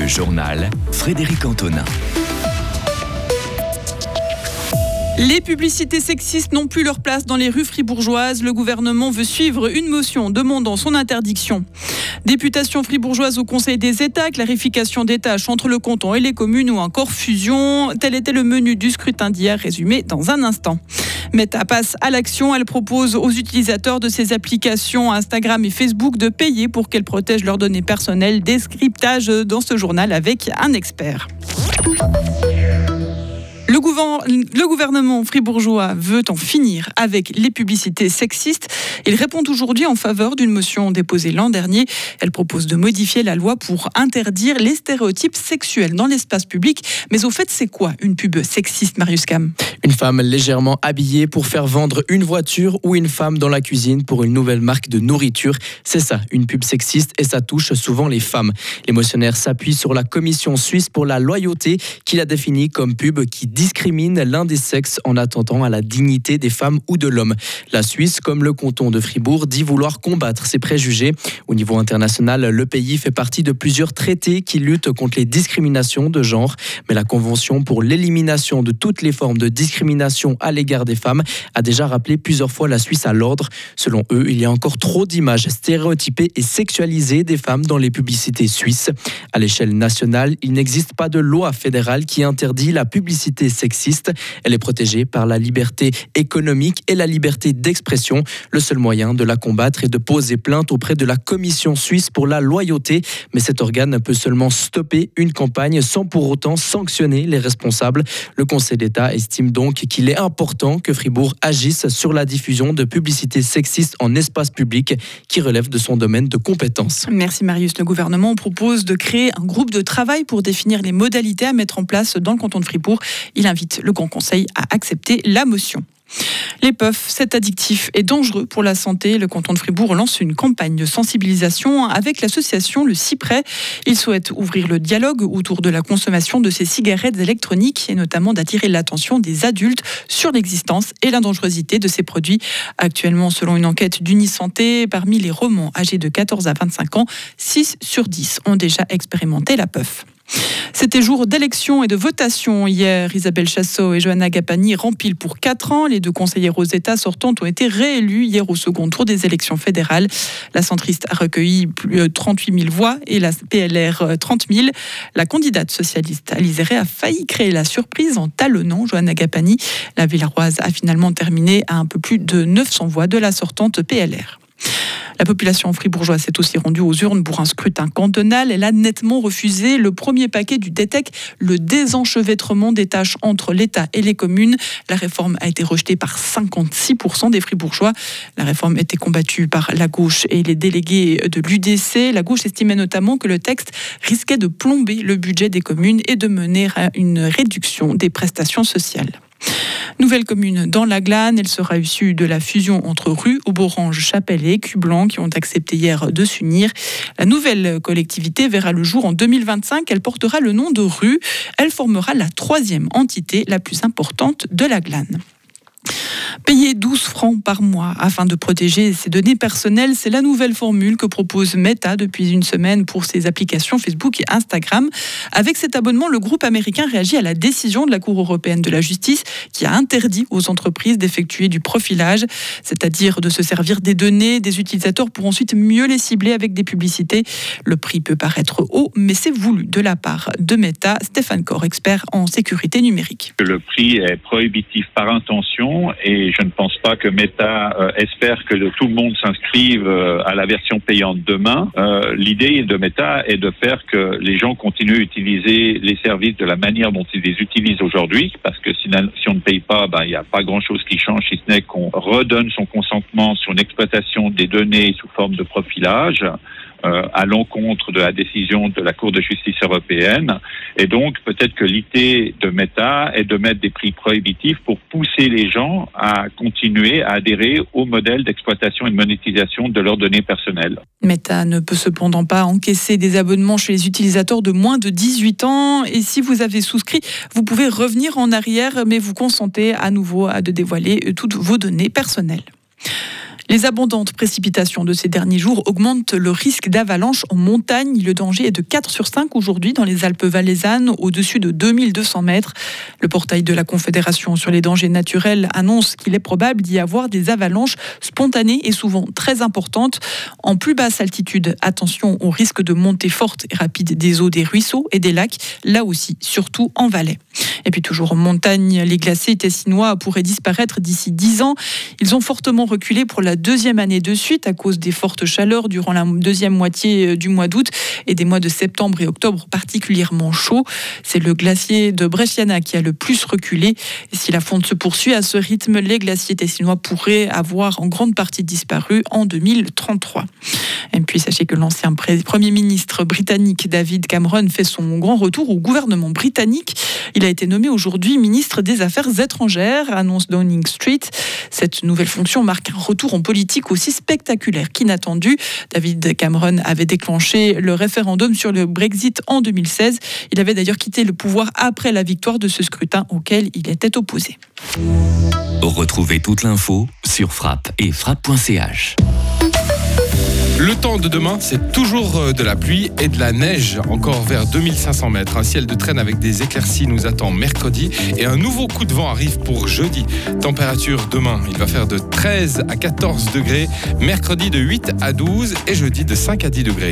Le journal Frédéric Antonin. Les publicités sexistes n'ont plus leur place dans les rues fribourgeoises. Le gouvernement veut suivre une motion demandant son interdiction. Députation fribourgeoise au Conseil des États, clarification des tâches entre le canton et les communes ou encore fusion. Tel était le menu du scrutin d'hier, résumé dans un instant. Meta passe à l'action. Elle propose aux utilisateurs de ses applications Instagram et Facebook de payer pour qu'elles protègent leurs données personnelles. Descriptage dans ce journal avec un expert. Le, gouvernement fribourgeois veut en finir avec les publicités sexistes. Il répond aujourd'hui en faveur d'une motion déposée l'an dernier. Elle propose de modifier la loi pour interdire les stéréotypes sexuels dans l'espace public. Mais au fait, c'est quoi une pub sexiste, Marius Cam? Une femme légèrement habillée pour faire vendre une voiture ou une femme dans la cuisine pour une nouvelle marque de nourriture. C'est ça, une pub sexiste et ça touche souvent les femmes. Les motionnaires s'appuient sur la Commission suisse pour la loyauté qui la définit comme pub qui discrimine l'un des sexes en attendant à la dignité des femmes ou de l'homme. La Suisse, comme le canton de Fribourg, dit vouloir combattre ces préjugés. Au niveau international, le pays fait partie de plusieurs traités qui luttent contre les discriminations de genre, mais la Convention pour l'élimination de toutes les formes de discrimination à l'égard des femmes a déjà rappelé plusieurs fois la Suisse à l'ordre. Selon eux, il y a encore trop d'images stéréotypées et sexualisées des femmes dans les publicités suisses. À l'échelle nationale, il n'existe pas de loi fédérale qui interdit la publicité sexiste. Elle est protégée par la liberté économique et la liberté d'expression. Le seul moyen de la combattre est de poser plainte auprès de la Commission suisse pour la loyauté. Mais cet organe peut seulement stopper une campagne sans pour autant sanctionner les responsables. Le Conseil d'État estime donc qu'il est important que Fribourg agisse sur la diffusion de publicités sexistes en espace public qui relève de son domaine de compétence. Merci Marius. Le gouvernement propose de créer un groupe de travail pour définir les modalités à mettre en place dans le canton de Fribourg. Il invite le Grand Conseil à accepter la motion. Les puffs, c'est addictif et dangereux pour la santé. Le canton de Fribourg lance une campagne de sensibilisation avec l'association Le Cyprès. Il souhaite ouvrir le dialogue autour de la consommation de ces cigarettes électroniques et notamment d'attirer l'attention des adultes sur l'existence et la dangerosité de ces produits. Actuellement, selon une enquête d'Unisanté, parmi les romans âgés de 14 à 25 ans, 6 sur 10 ont déjà expérimenté la puff. C'était jour d'élection et de votation hier. Isabelle Chassot et Johanna Gapani rempilent pour 4 ans. Les deux conseillères aux États sortantes ont été réélus hier au second tour des élections fédérales. La centriste a recueilli plus de 38 000 voix et la PLR 30 000. La candidate socialiste Alizéré a failli créer la surprise en talonnant Johanna Gapani. La Villaroise a finalement terminé à un peu plus de 900 voix de la sortante PLR. La population fribourgeoise s'est aussi rendue aux urnes pour un scrutin cantonal. Elle a nettement refusé le premier paquet du DETEC, le désenchevêtrement des tâches entre l'État et les communes. La réforme a été rejetée par 56% des fribourgeois. La réforme était combattue par la gauche et les délégués de l'UDC. La gauche estimait notamment que le texte risquait de plomber le budget des communes et de mener à une réduction des prestations sociales. Nouvelle commune dans la Glane, elle sera issue de la fusion entre Rue, Auborange, Chapelle et Cublanc qui ont accepté hier de s'unir. La nouvelle collectivité verra le jour en 2025. Elle portera le nom de Rue. Elle formera la troisième entité la plus importante de la Glane. Payer 12 francs par mois afin de protéger ses données personnelles, c'est la nouvelle formule que propose Meta depuis une semaine pour ses applications Facebook et Instagram. Avec cet abonnement, le groupe américain réagit à la décision de la Cour européenne de la justice qui a interdit aux entreprises d'effectuer du profilage, c'est-à-dire de se servir des données des utilisateurs pour ensuite mieux les cibler avec des publicités. Le prix peut paraître haut, mais c'est voulu de la part de Meta. Stéphane Corr, expert en sécurité numérique. Le prix est prohibitif par intention et je ne pense pas que Meta euh, espère que tout le monde s'inscrive euh, à la version payante demain. Euh, l'idée de Meta est de faire que les gens continuent à utiliser les services de la manière dont ils les utilisent aujourd'hui, parce que si, on ne paye pas, ben, il n'y a pas grand-chose qui change, si ce n'est qu'on redonne son consentement sur une exploitation des données sous forme de profilage. Euh, à l'encontre de la décision de la Cour de justice européenne. Et donc, peut-être que l'idée de Meta est de mettre des prix prohibitifs pour pousser les gens à continuer à adhérer au modèle d'exploitation et de monétisation de leurs données personnelles. Meta ne peut cependant pas encaisser des abonnements chez les utilisateurs de moins de 18 ans. Et si vous avez souscrit, vous pouvez revenir en arrière, mais vous consentez à nouveau à de dévoiler toutes vos données personnelles. Les abondantes précipitations de ces derniers jours augmentent le risque d'avalanche en montagne. Le danger est de 4 sur 5 aujourd'hui dans les Alpes valaisannes, au-dessus de 2200 mètres. Le portail de la Confédération sur les dangers naturels annonce qu'il est probable d'y avoir des avalanches spontanées et souvent très importantes. En plus basse altitude, attention au risque de montée forte et rapide des eaux des ruisseaux et des lacs, là aussi, surtout en Valais. Et puis toujours en montagne, les glaciers tessinois pourraient disparaître d'ici 10 ans. Ils ont fortement reculé pour la deuxième année de suite à cause des fortes chaleurs durant la deuxième moitié euh, du mois d'août et des mois de septembre et octobre particulièrement chauds. C'est le glacier de Bresciana qui a le plus reculé. Et si la fonte se poursuit à ce rythme, les glaciers tessinois pourraient avoir en grande partie disparu en 2033. Et puis sachez que l'ancien Premier ministre britannique David Cameron fait son grand retour au gouvernement britannique. Il a été nommé aujourd'hui ministre des Affaires étrangères, annonce Downing Street. Cette nouvelle fonction marque un retour en aussi spectaculaire qu'inattendu. David Cameron avait déclenché le référendum sur le Brexit en 2016. Il avait d'ailleurs quitté le pouvoir après la victoire de ce scrutin auquel il était opposé. Retrouvez toute l'info sur frappe et frappe.ch. Le temps de demain, c'est toujours euh, de la pluie et de la neige, encore vers 2500 mètres. Un ciel de traîne avec des éclaircies nous attend mercredi et un nouveau coup de vent arrive pour jeudi. Température demain, il va faire de 13 à 14 degrés, mercredi de 8 à 12 et jeudi de 5 à 10 degrés.